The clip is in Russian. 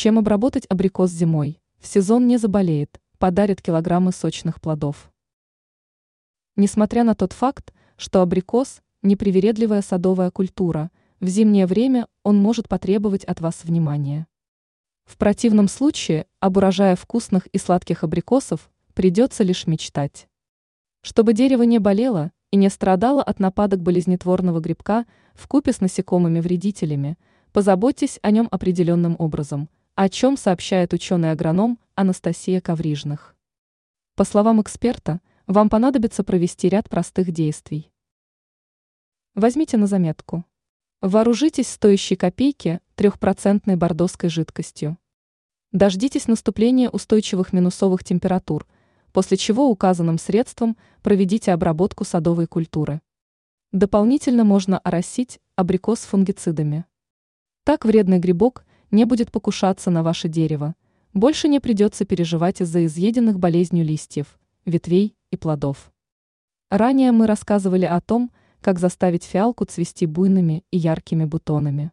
Чем обработать абрикос зимой? В сезон не заболеет, подарит килограммы сочных плодов. Несмотря на тот факт, что абрикос – непривередливая садовая культура, в зимнее время он может потребовать от вас внимания. В противном случае об урожае вкусных и сладких абрикосов придется лишь мечтать. Чтобы дерево не болело и не страдало от нападок болезнетворного грибка в купе с насекомыми-вредителями, позаботьтесь о нем определенным образом, о чем сообщает ученый-агроном Анастасия Коврижных. По словам эксперта, вам понадобится провести ряд простых действий. Возьмите на заметку. Вооружитесь стоящей копейки трехпроцентной бордоской жидкостью. Дождитесь наступления устойчивых минусовых температур, после чего указанным средством проведите обработку садовой культуры. Дополнительно можно оросить абрикос фунгицидами. Так вредный грибок не будет покушаться на ваше дерево, больше не придется переживать из-за изъеденных болезнью листьев, ветвей и плодов. Ранее мы рассказывали о том, как заставить фиалку цвести буйными и яркими бутонами.